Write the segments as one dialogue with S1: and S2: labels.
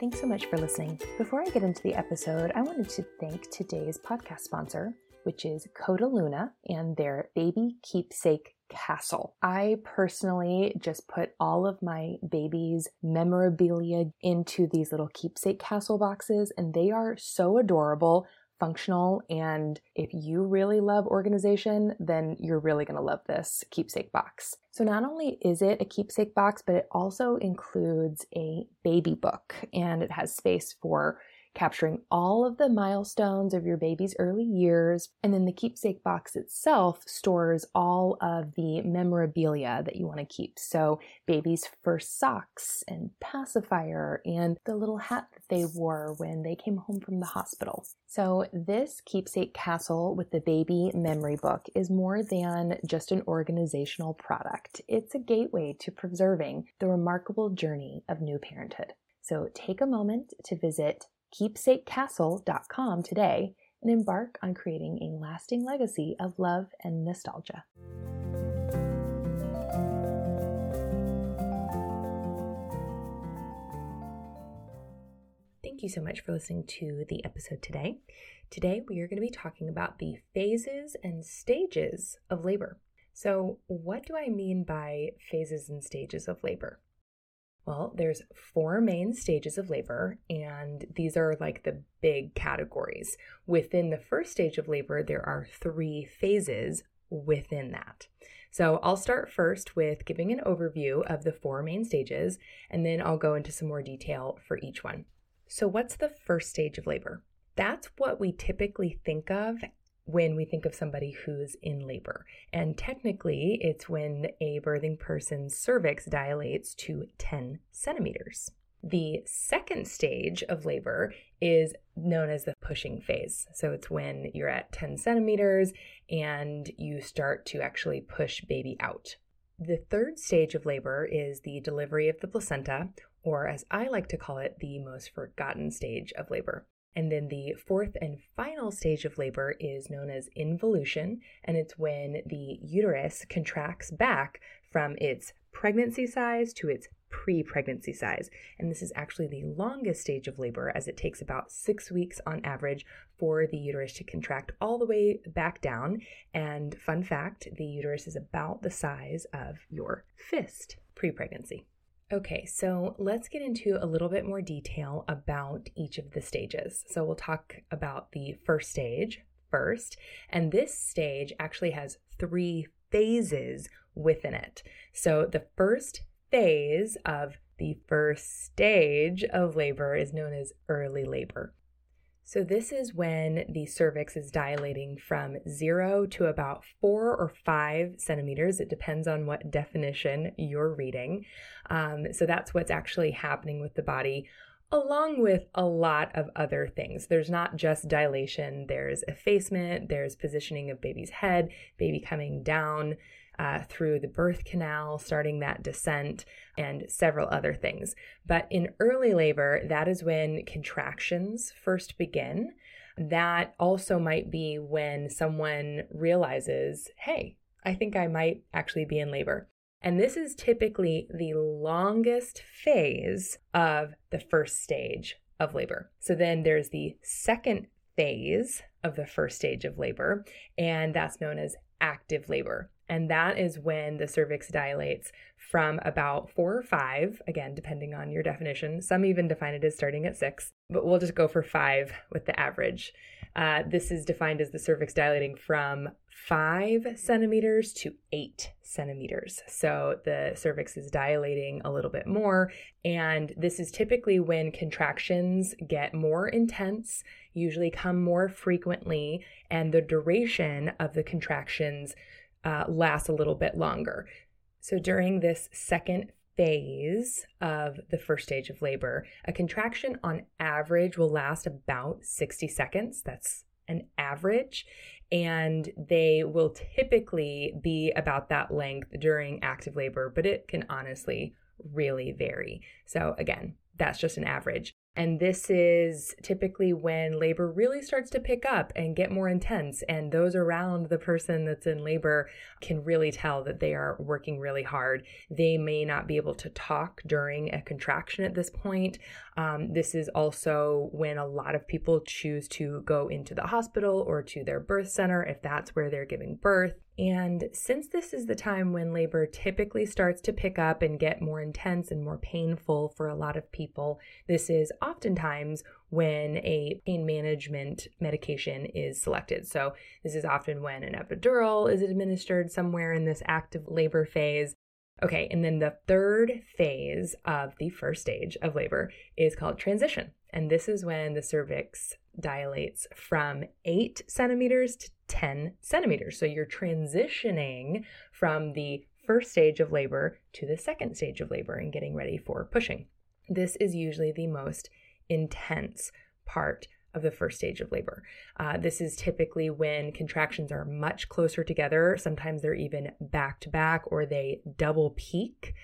S1: Thanks so much for listening. Before I get into the episode, I wanted to thank today's podcast sponsor, which is Coda Luna and their baby keepsake castle. I personally just put all of my baby's memorabilia into these little keepsake castle boxes, and they are so adorable functional. And if you really love organization, then you're really going to love this keepsake box. So, not only is it a keepsake box, but it also includes a baby book and it has space for capturing all of the milestones of your baby's early years. And then the keepsake box itself stores all of the memorabilia that you want to keep. So, baby's first socks and pacifier and the little hat that they wore when they came home from the hospital. So, this keepsake castle with the baby memory book is more than just an organizational product. It's a gateway to preserving the remarkable journey of new parenthood. So take a moment to visit keepsakecastle.com today and embark on creating a lasting legacy of love and nostalgia. Thank you so much for listening to the episode today. Today, we are going to be talking about the phases and stages of labor. So, what do I mean by phases and stages of labor? Well, there's four main stages of labor, and these are like the big categories. Within the first stage of labor, there are three phases within that. So I'll start first with giving an overview of the four main stages, and then I'll go into some more detail for each one. So, what's the first stage of labor? That's what we typically think of when we think of somebody who's in labor. And technically, it's when a birthing person's cervix dilates to 10 centimeters. The second stage of labor is known as the pushing phase. So it's when you're at 10 centimeters and you start to actually push baby out. The third stage of labor is the delivery of the placenta, or as I like to call it, the most forgotten stage of labor. And then the fourth and final stage of labor is known as involution, and it's when the uterus contracts back from its pregnancy size to its pre pregnancy size. And this is actually the longest stage of labor, as it takes about six weeks on average for the uterus to contract all the way back down. And fun fact the uterus is about the size of your fist pre pregnancy. Okay, so let's get into a little bit more detail about each of the stages. So we'll talk about the first stage first, and this stage actually has three phases within it. So the first phase of the first stage of labor is known as early labor. So, this is when the cervix is dilating from zero to about four or five centimeters. It depends on what definition you're reading. Um, so, that's what's actually happening with the body, along with a lot of other things. There's not just dilation, there's effacement, there's positioning of baby's head, baby coming down uh, through the birth canal, starting that descent, and several other things. But in early labor, that is when contractions first begin. That also might be when someone realizes, hey, I think I might actually be in labor. And this is typically the longest phase of the first stage of labor. So then there's the second phase of the first stage of labor, and that's known as active labor. And that is when the cervix dilates from about four or five, again, depending on your definition. Some even define it as starting at six, but we'll just go for five with the average. Uh, this is defined as the cervix dilating from five centimeters to eight centimeters. So the cervix is dilating a little bit more. And this is typically when contractions get more intense, usually come more frequently, and the duration of the contractions uh, a little bit longer. So during this second phase of the first stage of labor, a contraction on average will last about 60 seconds. That's an average. And they will typically be about that length during active labor, but it can honestly really vary. So, again, that's just an average. And this is typically when labor really starts to pick up and get more intense. And those around the person that's in labor can really tell that they are working really hard. They may not be able to talk during a contraction at this point. Um, this is also when a lot of people choose to go into the hospital or to their birth center if that's where they're giving birth. And since this is the time when labor typically starts to pick up and get more intense and more painful for a lot of people, this is oftentimes when a pain management medication is selected. So, this is often when an epidural is administered somewhere in this active labor phase. Okay, and then the third phase of the first stage of labor is called transition. And this is when the cervix dilates from 8 centimeters to 10 centimeters. So you're transitioning from the first stage of labor to the second stage of labor and getting ready for pushing. This is usually the most intense part of the first stage of labor. Uh, this is typically when contractions are much closer together. Sometimes they're even back to back or they double peak.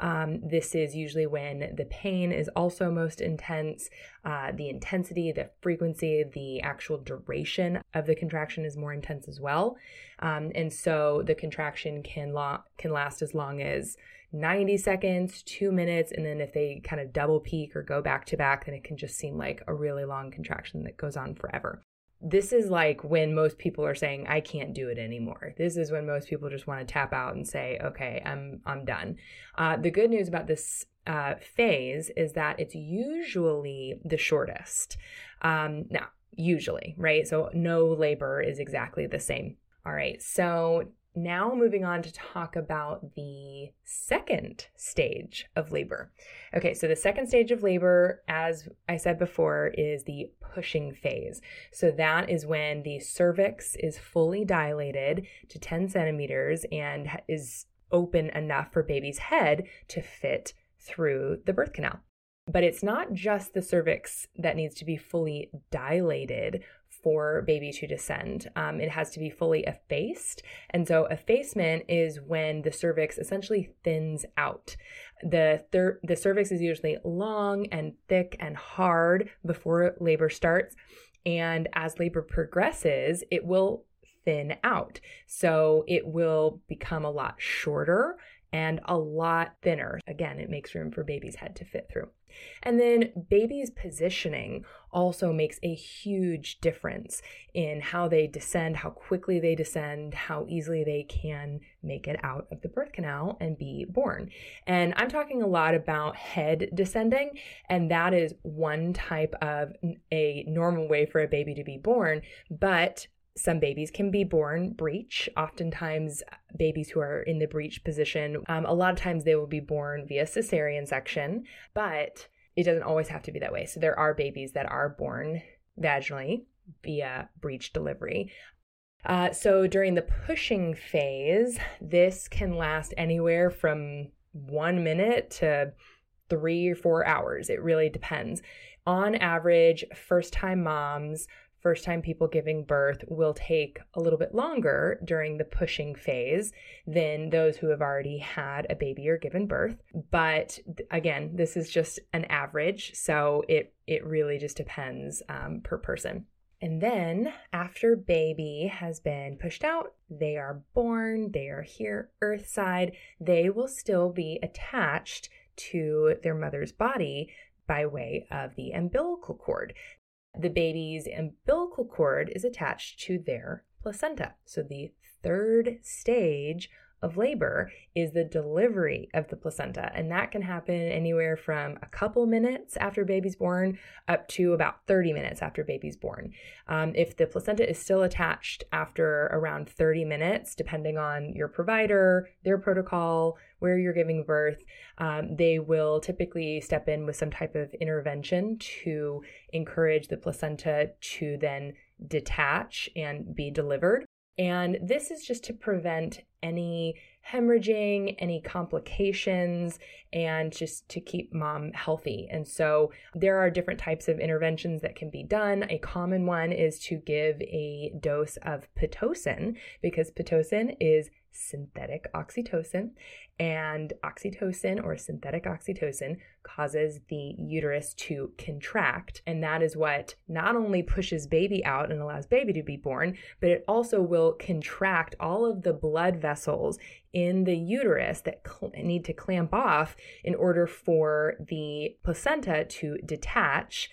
S1: Um, this is usually when the pain is also most intense. Uh, the intensity, the frequency, the actual duration of the contraction is more intense as well. Um, and so the contraction can, lo- can last as long as 90 seconds, two minutes, and then if they kind of double peak or go back to back, then it can just seem like a really long contraction that goes on forever. This is like when most people are saying, I can't do it anymore. This is when most people just want to tap out and say, okay, I'm, I'm done. Uh, the good news about this uh, phase is that it's usually the shortest. Um, now, usually, right? So no labor is exactly the same. All right, so now, moving on to talk about the second stage of labor. Okay, so the second stage of labor, as I said before, is the pushing phase. So, that is when the cervix is fully dilated to 10 centimeters and is open enough for baby's head to fit through the birth canal. But it's not just the cervix that needs to be fully dilated for baby to descend. Um, it has to be fully effaced. And so, effacement is when the cervix essentially thins out. The, thir- the cervix is usually long and thick and hard before labor starts. And as labor progresses, it will thin out. So, it will become a lot shorter and a lot thinner. Again, it makes room for baby's head to fit through. And then baby's positioning also makes a huge difference in how they descend, how quickly they descend, how easily they can make it out of the birth canal and be born. And I'm talking a lot about head descending, and that is one type of a normal way for a baby to be born. But some babies can be born breech. Oftentimes, babies who are in the breech position, um, a lot of times they will be born via cesarean section, but it doesn't always have to be that way. So, there are babies that are born vaginally via breech delivery. Uh, so, during the pushing phase, this can last anywhere from one minute to three or four hours. It really depends. On average, first time moms first time people giving birth will take a little bit longer during the pushing phase than those who have already had a baby or given birth. But again, this is just an average, so it it really just depends um, per person. And then, after baby has been pushed out, they are born, they are here earthside, they will still be attached to their mother's body by way of the umbilical cord the baby's umbilical cord is attached to their placenta. So the third stage of labor is the delivery of the placenta. And that can happen anywhere from a couple minutes after baby's born up to about 30 minutes after baby's born. Um, if the placenta is still attached after around 30 minutes, depending on your provider, their protocol, where you're giving birth, um, they will typically step in with some type of intervention to encourage the placenta to then detach and be delivered. And this is just to prevent any hemorrhaging, any complications, and just to keep mom healthy. And so there are different types of interventions that can be done. A common one is to give a dose of Pitocin because Pitocin is synthetic oxytocin. And oxytocin or synthetic oxytocin causes the uterus to contract. And that is what not only pushes baby out and allows baby to be born, but it also will contract all of the blood vessels in the uterus that cl- need to clamp off in order for the placenta to detach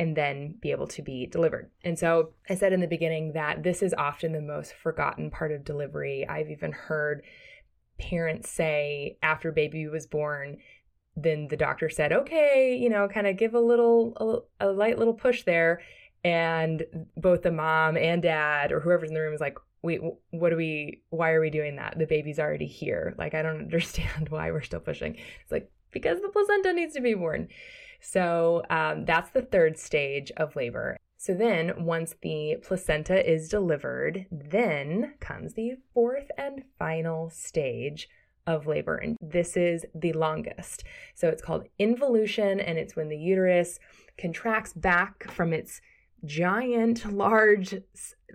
S1: and then be able to be delivered. And so I said in the beginning that this is often the most forgotten part of delivery. I've even heard parents say after baby was born, then the doctor said, okay, you know, kind of give a little, a, a light little push there. And both the mom and dad or whoever's in the room is like, wait, what do we, why are we doing that? The baby's already here. Like, I don't understand why we're still pushing. It's like, because the placenta needs to be born. So um, that's the third stage of labor. So then, once the placenta is delivered, then comes the fourth and final stage of labor. And this is the longest. So it's called involution, and it's when the uterus contracts back from its giant, large,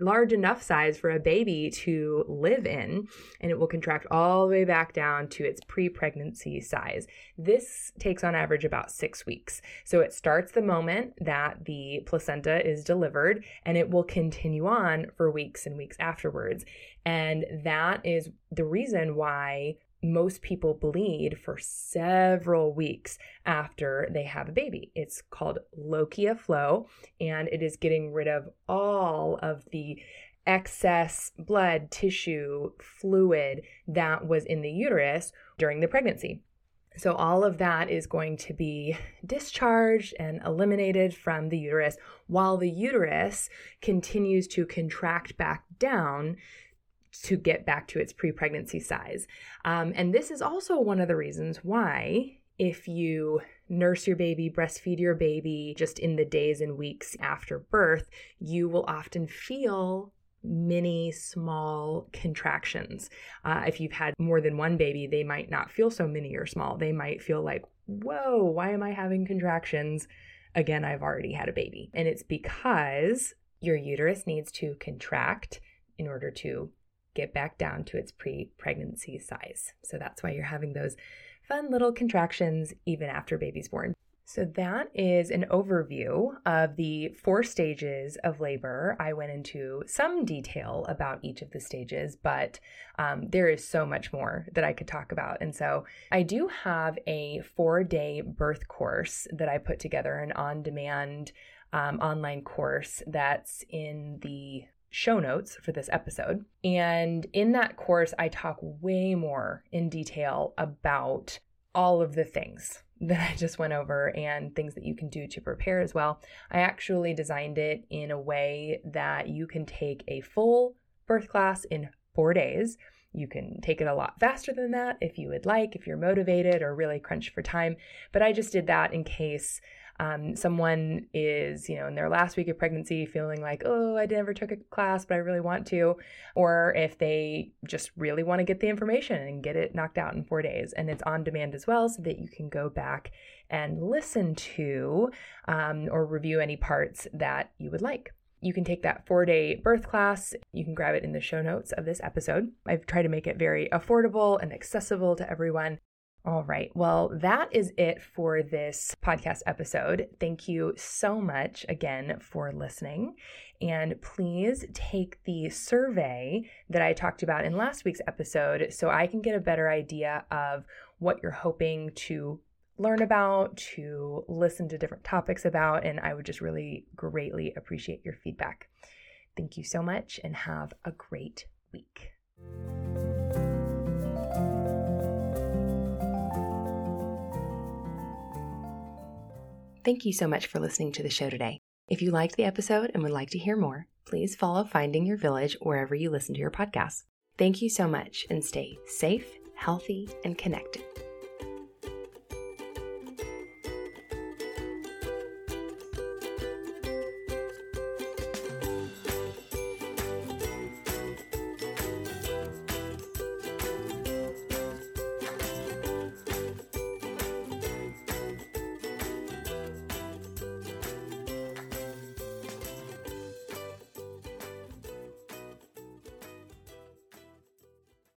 S1: large enough size for a baby to live in, and it will contract all the way back down to its pre pregnancy size. This takes on average about six weeks. So it starts the moment that the placenta is delivered, and it will continue on for weeks and weeks afterwards. And that is the reason why most people bleed for several weeks after they have a baby. It's called lochia flow, and it is getting rid of all of the excess blood, tissue, fluid that was in the uterus during the pregnancy. So, all of that is going to be discharged and eliminated from the uterus while the uterus continues to contract back down to get back to its pre pregnancy size. Um, and this is also one of the reasons why, if you nurse your baby, breastfeed your baby just in the days and weeks after birth, you will often feel many small contractions. Uh, if you've had more than one baby, they might not feel so many or small. They might feel like, whoa, why am I having contractions? Again, I've already had a baby. And it's because your uterus needs to contract in order to get back down to its pre pregnancy size. So that's why you're having those fun little contractions even after baby's born. So, that is an overview of the four stages of labor. I went into some detail about each of the stages, but um, there is so much more that I could talk about. And so, I do have a four day birth course that I put together, an on demand um, online course that's in the show notes for this episode. And in that course, I talk way more in detail about all of the things that I just went over and things that you can do to prepare as well. I actually designed it in a way that you can take a full birth class in four days. You can take it a lot faster than that if you would like, if you're motivated or really crunched for time. But I just did that in case um, someone is, you know, in their last week of pregnancy feeling like, oh, I never took a class, but I really want to, or if they just really want to get the information and get it knocked out in four days. And it's on demand as well, so that you can go back and listen to um, or review any parts that you would like. You can take that four day birth class. You can grab it in the show notes of this episode. I've tried to make it very affordable and accessible to everyone. All right. Well, that is it for this podcast episode. Thank you so much again for listening. And please take the survey that I talked about in last week's episode so I can get a better idea of what you're hoping to learn about, to listen to different topics about. And I would just really greatly appreciate your feedback. Thank you so much and have a great week. Thank you so much for listening to the show today. If you liked the episode and would like to hear more, please follow Finding Your Village wherever you listen to your podcasts. Thank you so much and stay safe, healthy, and connected.